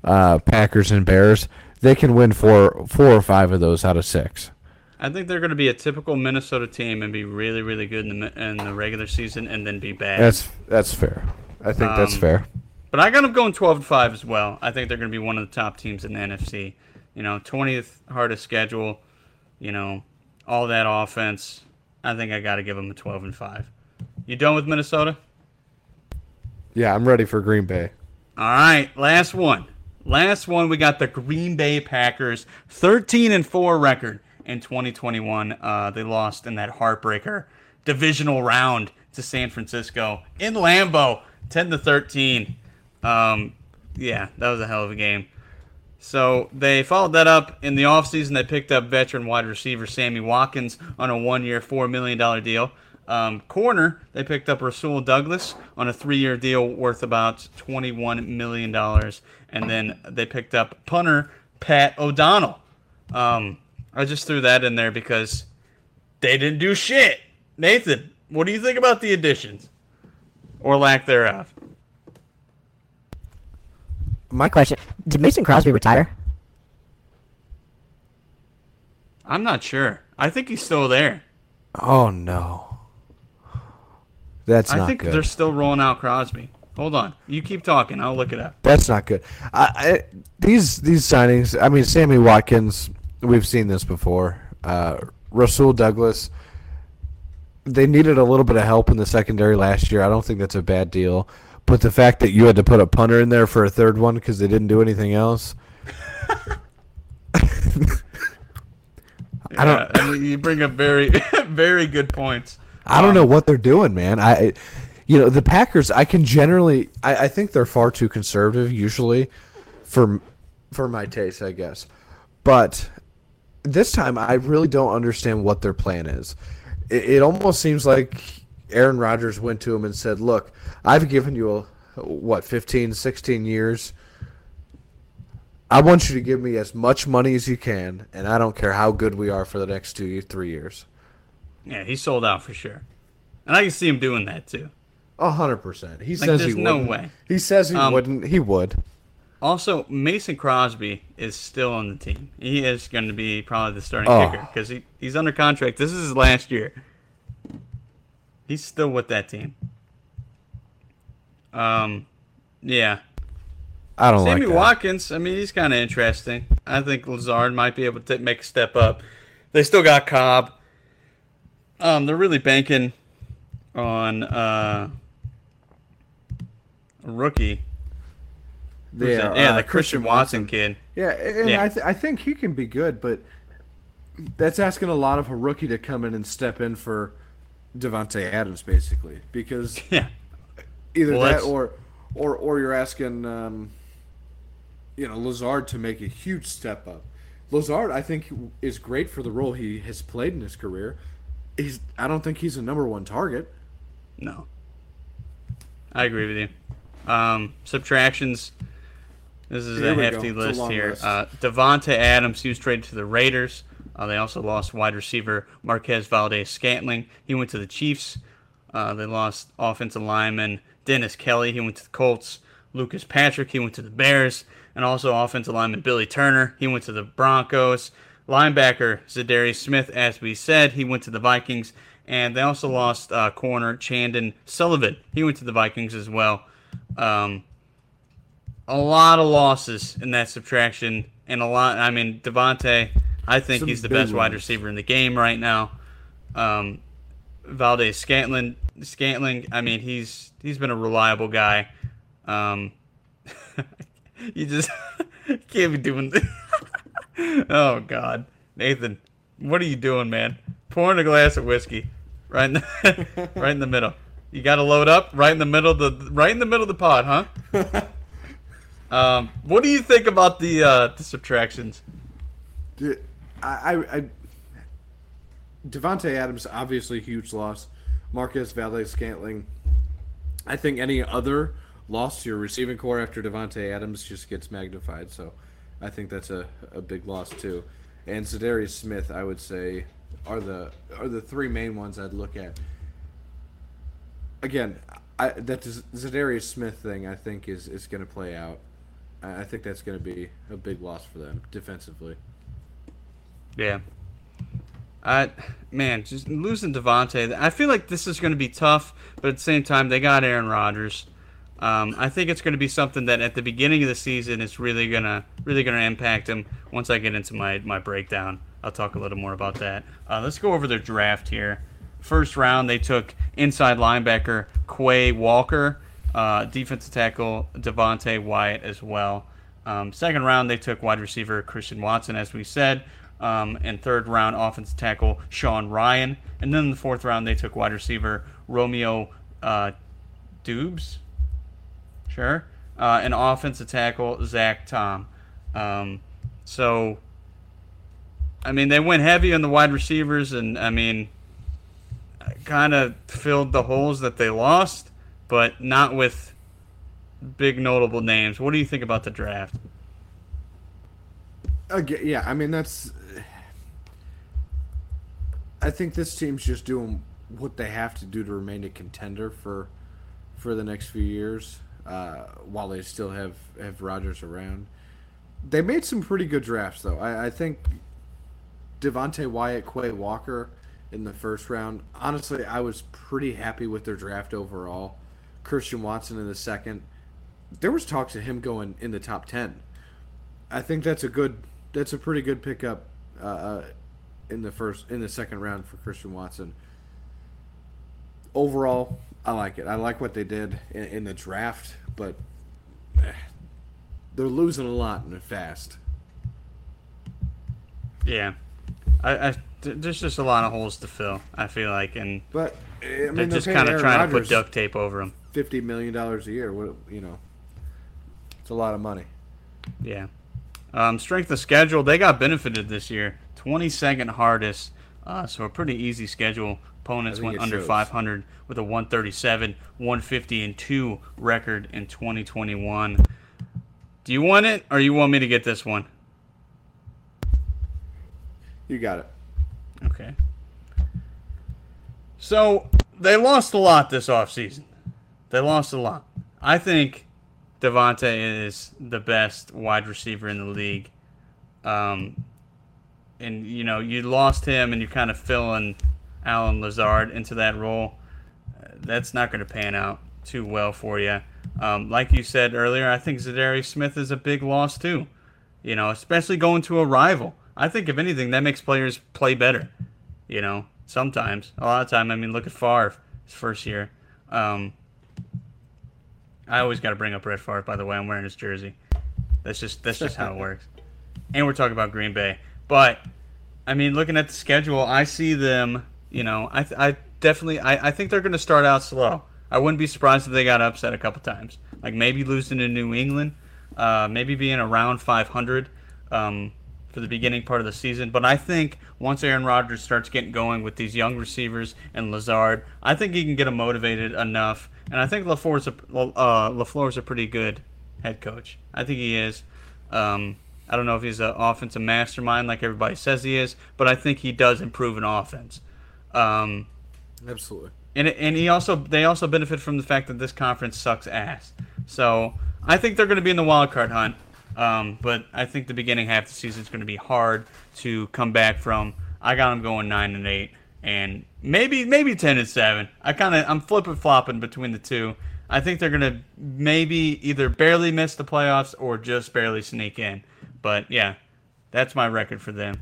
uh, Packers, and Bears. They can win four four or five of those out of six. I think they're going to be a typical Minnesota team and be really, really good in the in the regular season, and then be bad. That's that's fair. I think that's Um, fair. But I got them going 12 and 5 as well. I think they're going to be one of the top teams in the NFC. You know, 20th hardest schedule, you know, all that offense. I think I got to give them a 12 and 5. You done with Minnesota? Yeah, I'm ready for Green Bay. All right, last one. Last one, we got the Green Bay Packers, 13 and 4 record in 2021. Uh, they lost in that heartbreaker divisional round to San Francisco in Lambeau, 10 to 13. Um, yeah, that was a hell of a game. So they followed that up in the offseason. They picked up veteran wide receiver Sammy Watkins on a one-year, $4 million deal. Um, corner, they picked up Rasul Douglas on a three-year deal worth about $21 million. And then they picked up punter Pat O'Donnell. Um, I just threw that in there because they didn't do shit. Nathan, what do you think about the additions? Or lack thereof? My question: Did Mason Crosby retire? I'm not sure. I think he's still there. Oh no, that's I not think good. they're still rolling out Crosby. Hold on. You keep talking. I'll look it up. That's not good. I, I, these these signings. I mean, Sammy Watkins. We've seen this before. Uh, Rasul Douglas. They needed a little bit of help in the secondary last year. I don't think that's a bad deal. But the fact that you had to put a punter in there for a third one because they didn't do anything else. I don't. Yeah, you bring up very, very good points. I don't um, know what they're doing, man. I, you know, the Packers. I can generally. I, I think they're far too conservative usually, for for my taste, I guess. But this time, I really don't understand what their plan is. It, it almost seems like Aaron Rodgers went to him and said, "Look, I've given you a what 15, 16 years." I want you to give me as much money as you can, and I don't care how good we are for the next two, three years. Yeah, he sold out for sure, and I can see him doing that too. A hundred percent. He Like, says there's he no wouldn't. way. He says he Um, wouldn't. He would. Also, Mason Crosby is still on the team. He is going to be probably the starting Oh. kicker because he, he's under contract. This is his last year. He's still with that team. Um, yeah. I don't Sammy like that. Watkins, I mean, he's kind of interesting. I think Lazard might be able to make a step up. They still got Cobb. Um, they're really banking on uh, a rookie. Who's Yeah, that? yeah, uh, the Christian Christian Watson, Watson. kid. Yeah, and Yeah. I, th- I think he can be good, but that's asking a lot of a rookie to come in and step in for Davante Adams, basically, because Yeah. either Well, that that's- or or or you're asking, um, you know, Lazard to make a huge step up. Lazard, I think, is great for the role he has played in his career. He's, I don't think he's a number one target. No. I agree with you. Um, subtractions. This is Here a hefty go. It's a list here. list. Uh, Davante Adams, he was traded to the Raiders. Uh, they also lost wide receiver Marquez Valdes Scantling. He went to the Chiefs. Uh, they lost offensive lineman Dennis Kelly. He went to the Colts. Lucas Patrick. He went to the Bears. And also offensive lineman Billy Turner. He went to the Broncos. Linebacker Za'Darius Smith, as we said, he went to the Vikings. And they also lost uh, corner Chandon Sullivan. He went to the Vikings as well. Um, a lot of losses in that subtraction, and a lot. I mean, Davante, I think Some he's the best wide receiver in the game right now. Um, Valdes Scantling, Scantling. I mean, he's he's been a reliable guy. Um, you just can't be doing. This. oh God, Nathan, what are you doing, man? Pouring a glass of whiskey, right in the, right in the middle. You got to load up right in the middle of the right in the middle of the pod, huh? um, what do you think about the uh, the subtractions? Dude, I, I, I Davante Adams obviously huge loss. Marquez Valdes Scantling. I think any other loss to your receiving core after Davante Adams just gets magnified. So I think that's a, a big loss too. And Za'Darius Smith, I would say, are the are the three main ones I'd look at. Again, I, that Za'Darius Smith thing I think is is going to play out. I think that's going to be a big loss for them defensively. Yeah. I man, just losing Davante. I feel like this is going to be tough, but at the same time, they got Aaron Rodgers. Um, I think it's going to be something that at the beginning of the season is really gonna really gonna impact him. Once I get into my my breakdown, I'll talk a little more about that. Uh, let's go over their draft here. First round, they took inside linebacker Quay Walker, uh, defensive tackle Devontae Wyatt as well. Um, second round, they took wide receiver Christian Watson, as we said. Um, and third round, offensive tackle Sean Rhyan. And then in the fourth round, they took wide receiver Romeo uh, Doubs. Sure. Uh, and offensive tackle Zach Tom. Um, so, I mean, they went heavy on the wide receivers, and I mean, kind of filled the holes that they lost, but not with big notable names. What do you think about the draft? Yeah, I mean that's. I think this team's just doing what they have to do to remain a contender for, for the next few years, uh, while they still have have Rodgers around. They made some pretty good drafts, though. I, I think Devonte Wyatt, Quay Walker in the first round. Honestly, I was pretty happy with their draft overall. Christian Watson in the second. There was talks of him going in the top ten. I think that's a good. That's a pretty good pickup uh, uh, in the first in the second round for Christian Watson. Overall, I like it. I like what they did in, in the draft, but eh, they're losing a lot and fast. Yeah, I, I there's just a lot of holes to fill. I feel like, and But eh, I mean, they're they're just kind of trying to put duct tape over them. fifty million dollars a year. What you know, it's a lot of money. Yeah. Um, strength of schedule, they got benefited this year. 22nd hardest, uh, so a pretty easy schedule. Opponents went under shows. 500 with a 137, 150, and 2 record in 2021. Do you want it, or you want me to get this one? You got it. Okay. So they lost a lot this offseason. They lost a lot. I think Davante is the best wide receiver in the league. Um, and you know, you lost him and you're kind of filling Allen Lazard into that role. That's not going to pan out too well for you. Um, like you said earlier, I think Za'Darius Smith is a big loss too. You know, especially going to a rival. I think if anything, that makes players play better. You know, sometimes, a lot of time. I mean, look at Favre, his first year. Um, I always got to bring up Red Favre. By the way, I'm wearing his jersey. That's just that's just how it works. And we're talking about Green Bay, but I mean, looking at the schedule, I see them. You know, I I definitely I, I think they're going to start out slow. I wouldn't be surprised if they got upset a couple times, like maybe losing to New England, uh, maybe being around 500 um, for the beginning part of the season. But I think once Aaron Rodgers starts getting going with these young receivers and Lazard, I think he can get them motivated enough and I think LaFleur's a uh, LaFleur's a pretty good head coach. I think he is. Um, I don't know if he's an offensive mastermind like everybody says he is, but I think he does improve an offense. Um, Absolutely. And and he also they also benefit from the fact that this conference sucks ass. So I think they're going to be in the wild card hunt. Um, but I think the beginning half of the season is going to be hard to come back from. I got them going nine and eight, and maybe maybe ten and seven. I kind of I'm flipping flopping between the two. I think they're going to maybe either barely miss the playoffs or just barely sneak in. But yeah, that's my record for them.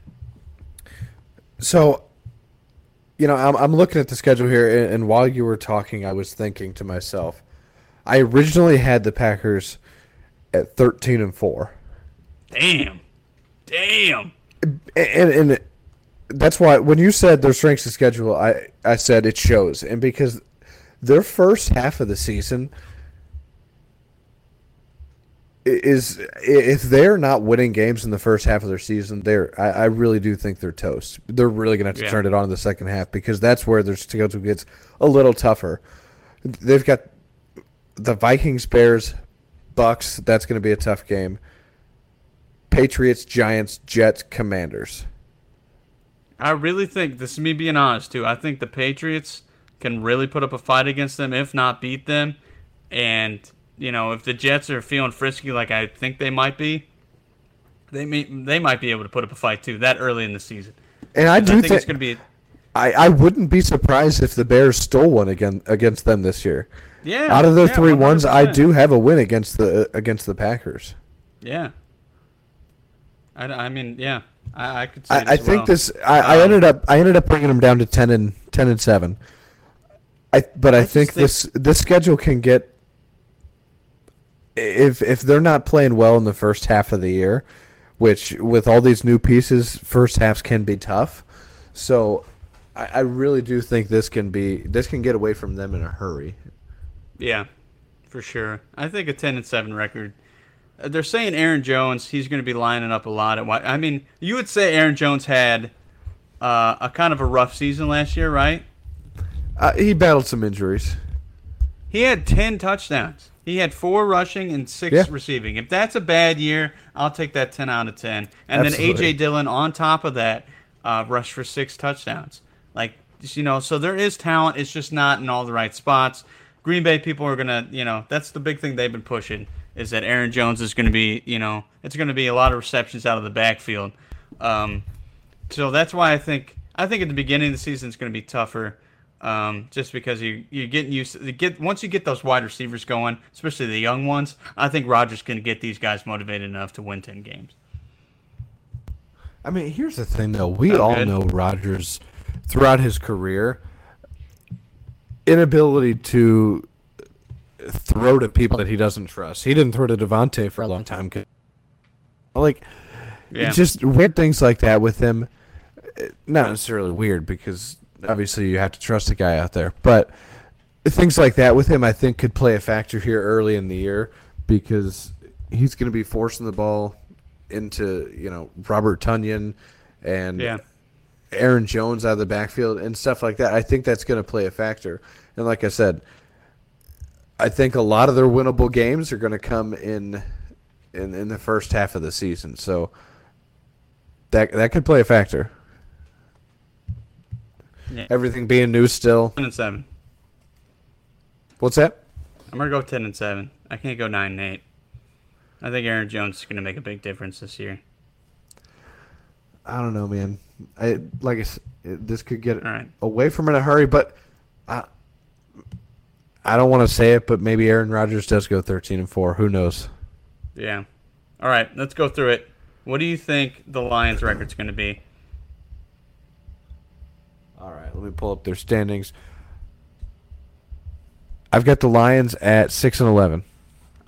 So, you know, I'm, I'm looking at the schedule here, and, and while you were talking, I was thinking to myself, I originally had the Packers at 13 and 4. Damn. Damn. And, and that's why when you said their strengths of schedule, I, I said it shows. And because their first half of the season is if they're not winning games in the first half of their season, they're I, I really do think they're toast. They're really going to have to Yeah. turn it on in the second half because that's where their schedule gets a little tougher. They've got the Vikings, Bears, Bucks. That's going to be a tough game. Patriots, Giants, Jets, Commanders. I really think this is me being honest too. I think the Patriots can really put up a fight against them, if not beat them. And you know, if the Jets are feeling frisky like I think they might be, they may they might be able to put up a fight too that early in the season. And I do think thi- it's going to be I, I wouldn't be surprised if the Bears stole one again against them this year. Yeah, Out of their yeah, three ones, I 100%. do have a win against the against the Packers. yeah. I, I mean, yeah, I, I could I, I think well. this. I, I Um, ended up. I ended up bringing them down to ten and ten and seven. I but I, think, think- this this schedule can get. If if they're not playing well in the first half of the year, which with all these new pieces, first halves can be tough. So, I, I really do think this can be this can get away from them in a hurry. Yeah, for sure. I think a ten and seven record. uh, They're saying Aaron Jones. He's going to be lining up a lot. At. I mean, you would say Aaron Jones had uh, a kind of a rough season last year, right? Uh, he battled some injuries. He had ten touchdowns. He had four rushing and six Yeah. receiving. If that's a bad year, I'll take that ten out of ten. And Absolutely. then AJ Dillon on top of that uh, rushed for six touchdowns. Like you know, so there is talent. It's just not in all the right spots. Green Bay people are gonna, you know, that's the big thing they've been pushing is that Aaron Jones is gonna be, you know, it's gonna be a lot of receptions out of the backfield. Um, so that's why I think I think at the beginning of the season it's going to be tougher, um, just because you you're getting used to you get once you get those wide receivers going, especially the young ones. I think Rodgers can get these guys motivated enough to win ten games. I mean, here's the thing, though. We all good? know Rodgers throughout his career inability to throw to people that he doesn't trust. He didn't throw to Davante for a long time. Like, Yeah. just weird things like that with him. Not necessarily weird because obviously you have to trust the guy out there, but things like that with him, I think, could play a factor here early in the year because he's going to be forcing the ball into you know Robert Tonyan and Yeah. Aaron Jones out of the backfield and stuff like that. I think that's going to play a factor. And like I said, I think a lot of their winnable games are going to come in in in the first half of the season. So that that could play a factor. Yeah. Everything being new still. Ten and seven. What's that? I'm gonna go ten and seven. I can't go nine and eight. I think Aaron Jones is gonna make a big difference this year. I don't know, man. I like I s it, this could get right. away from it in a hurry, but I I don't want to say it, but maybe Aaron Rodgers does go 13 and 4. Who knows? Yeah. All right, let's go through it. What do you think the Lions' record's gonna be? All right, let me pull up their standings. I've got the Lions at 6 and 11,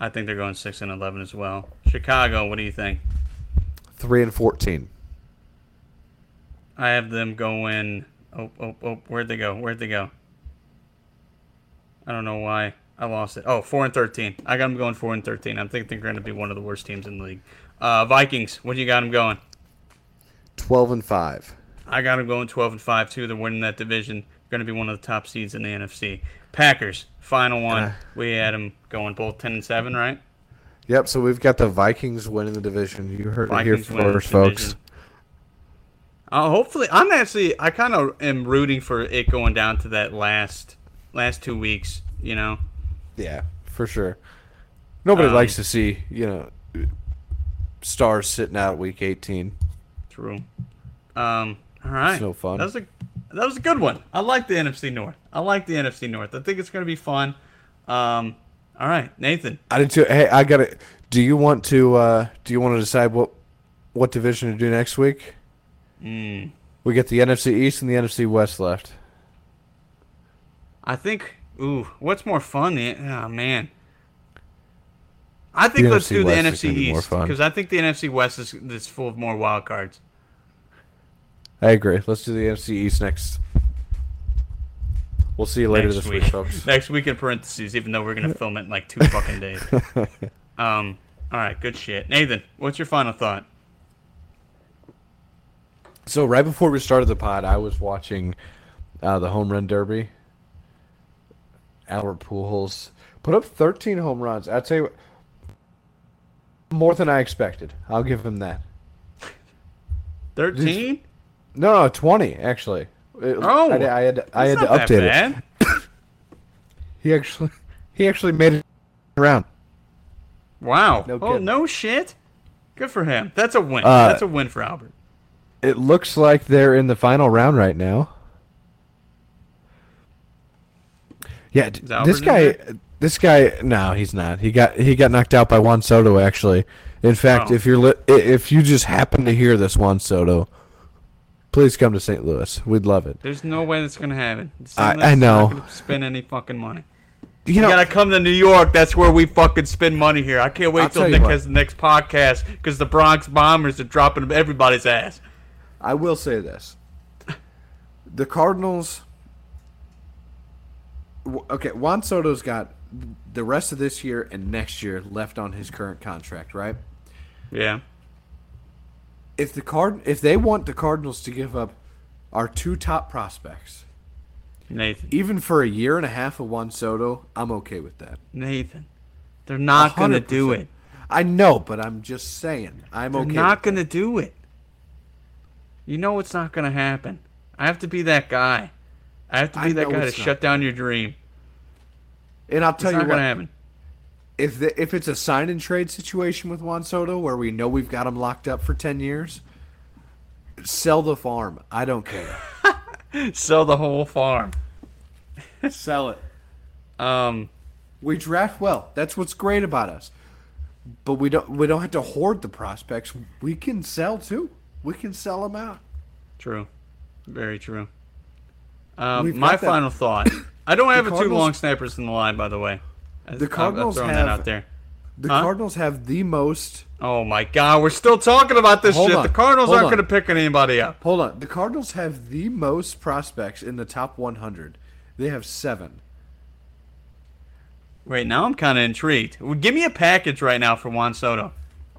I think they're going six and eleven as well. Chicago, what do you think? 3 and 14. I have them going. Oh, oh, oh! Where'd they go? Where'd they go? I don't know why I lost it. Oh, four and thirteen. I got them going four and thirteen. I think they're going to be one of the worst teams in the league. Uh, Vikings. What do you got them going? 12 and 5. I got them going twelve and five too. They're winning that division. going to be one of the top seeds in the NFC. Packers, final one. Uh. we had them going both 10 and 7, right? Yep. So we've got the Vikings winning the division. You heard Vikings it here first, folks. Uh, hopefully, I'm actually, I kind of am rooting for it going down to that last last two weeks, you know? Yeah, for sure. Nobody Um, likes to see you know stars sitting out week 18. True. Um, all right. no fun. That was a that was a good one. I like the NFC North. I like the NFC North. I think it's going to be fun. Um, all right, Nathan. I did too. Hey, I got it. Do you want to? uh Do you want to decide what what division to do next week? Mm, We get the NFC East and the NFC West left. I think. Ooh, what's more fun? The oh man. I think The let's NFC do the West NFC gonna be more East because I think the NFC West is, is full of more wild cards. I agree. Let's do the NFC East next. We'll see you later next this week. week, folks. next week in parentheses, even though we're gonna film it in like two fucking days. Um. All right. Good shit, Nathan. What's your final thought? So right before we started the pod, I was watching uh, the home run derby. Albert Pujols put up 13 home runs. I'd say more than I expected. I'll give him that. Thirteen. No, no, 20 actually. It- Oh, I, I had I had to update it. He actually he actually made it around. Wow. No oh no shit. Good for him. That's a win. Uh, That's a win for Albert. It looks like they're in the final round right now. Yeah, d- Is Albert this guy, this guy. No, he's not. He got he got knocked out by Juan Soto. Actually, in fact, Oh. if you're li- if you just happen to hear this Juan Soto, please come to St. Louis. We'd love it. There's no way that's gonna happen. I- I know. Not gonna spend any fucking money. You You know, gotta come to New York. That's where we fucking spend money here. I can't wait I'll till tell you Nick what. has the next podcast because the Bronx Bombers are dropping everybody's ass. I will say this: the Cardinals. w- Okay, Juan Soto's got the rest of this year and next year left on his current contract, right? Yeah. If the card if they want the Cardinals to give up our two top prospects, Nathan. even for a year and a half of Juan Soto, I'm okay with that. Nathan. They're not gonna do it. I know, but I'm just saying. I'm okay. They're okay. not with gonna do it. You know it's not gonna happen. I have to be that guy. I have to I be that guy to shut down your dream. And I'll tell It's tell not you gonna happen. If the, if it's a sign and trade situation with Juan Soto where we know we've got him locked up for ten years, sell the farm. I don't care. Sell the whole farm. sell it. Um. We draft well. That's what's great about us. But we don't we don't have to hoard the prospects. We can sell too. We can sell them out. True. Very true. Um, my final thought. I don't have a two long snappers in the line, by the way. The I'm- Cardinals I'm have- that out there. The Huh? Cardinals have the most. Oh my God, we're still talking about this Hold shit. on, The Cardinals aren't going to pick anybody up. Hold on. The Cardinals have the most prospects in the top 100. They have seven. Wait, now I'm kind of intrigued. Well, Give me a package right now for Juan Soto.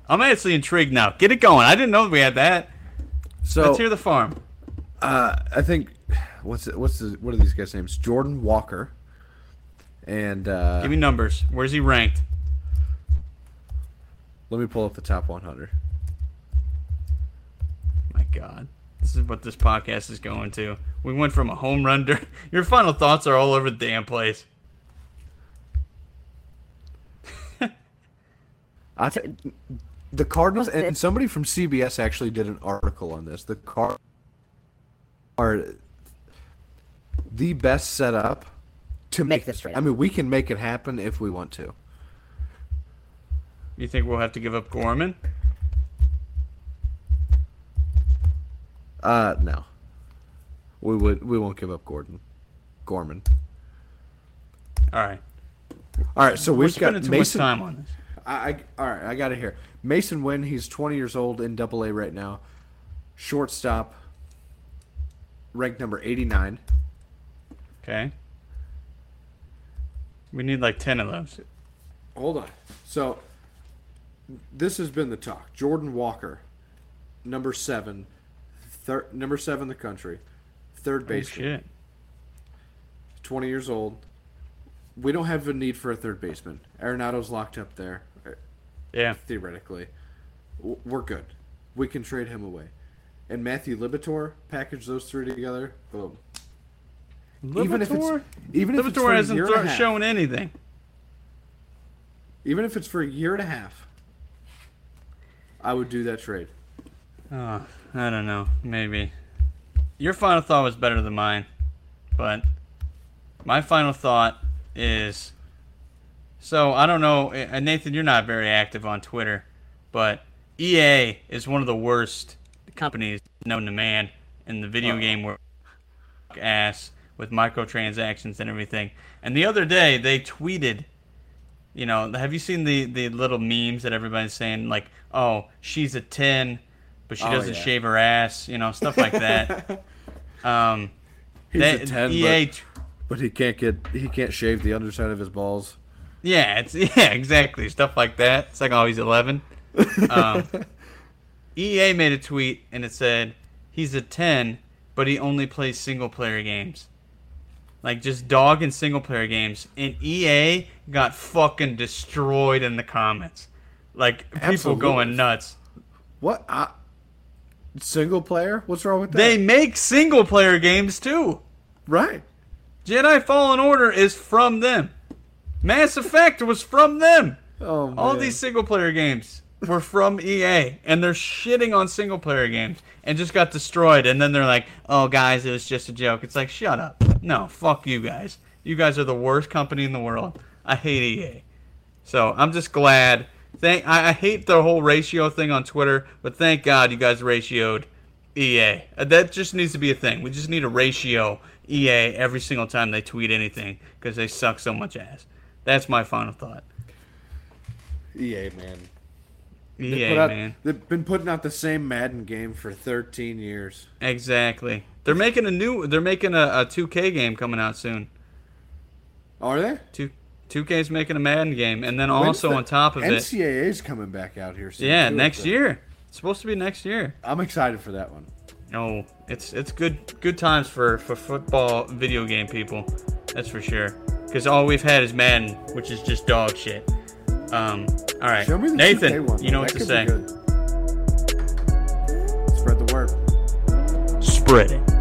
I'm actually intrigued now. Get it going. I didn't know we had that. So Let's hear the farm. uh, I think what's what's the, what are these guys' names? Jordan Walker and uh, Give me numbers. Where's he ranked? let me pull up the top 100. My God. This is what this podcast is going to. We went from a home run. Der- Your final thoughts are all over the damn place. I the Cardinals and somebody from CBS actually did an article on this. The Car are the best setup to Make make this trade. I mean, we can make it happen if we want to. You think we'll have to give up Gorman? Uh, no. We would. We won't give up Gordon, Gorman. All right. All right. So We're we've got spending too Mason. much time on this. I, I all right. I got it here. Masyn Winn. He's 20 years old in Double A right now. Shortstop. Ranked number 89. Okay. We need like 10 of those. Hold on. So this has been the talk. Jordan Walker, number seven, third number seven in the country, third Oh, baseman. shit. 20 years old. We don't have a need for a third baseman. Arenado's locked up there. uh, Yeah. Theoretically, we're good. We can trade him away. And Matthew Liberatore, package those three together. Boom. Even if it's even if it's for a hasn't year and a half, shown anything. even if it's for a year and a half, I would do that trade. Oh, I don't know. Maybe. Your final thought was better than mine, but my final thought is so I don't know, uh, Nathan. You're not very active on Twitter, but EA is one of the worst companies known to man in the video game world. Ass with microtransactions and everything. And the other day they tweeted you know, have you seen the the little memes that everybody's saying like, "Oh, she's a 10, but she Oh, doesn't yeah. shave her ass," you know, stuff like that. um He's they- a 10, EA but, but he can't get he can't shave the underside of his balls. Yeah, it's yeah, exactly. Stuff like that. It's like, oh, he's 11. Um, EA made a tweet and it said he's a 10, but he only plays single player games. Like just dog and single player games. And EA got fucking destroyed in the comments. Like people Absolutely. going nuts. What? I, single player? What's wrong with that? They make single player games too. right. Jedi Fallen Order is from them. Mass Effect was from them. Oh man. All these single player games were from EA, and they're shitting on single player games and just got destroyed. And then they're like, "Oh, guys, it was just a joke." It's like, shut up. No, fuck you guys. You guys are the worst company in the world. I hate EA. So I'm just glad. Thank. I, I hate the whole ratio thing on Twitter, but thank God you guys ratioed EA. Uh, That just needs to be a thing. We just need a ratio EA every single time they tweet anything because they suck so much ass. That's my final thought. EA man. EA out- man. They've been putting out the same Madden game for 13 years. Exactly. They're making a new. They're making a, a 2K game coming out soon. Are they? Two 2K's making a Madden game, and then When's also the- on top of it, NCAA's coming back out here soon. yeah, too, next so year. It's supposed to be next year. I'm excited for that one. No, it's it's good good times for for football video game people. That's for sure. Because all we've had is Madden, which is just dog shit. Um. All right, Show me the Nathan, one. you know what That to say. Spread the word. Spread it.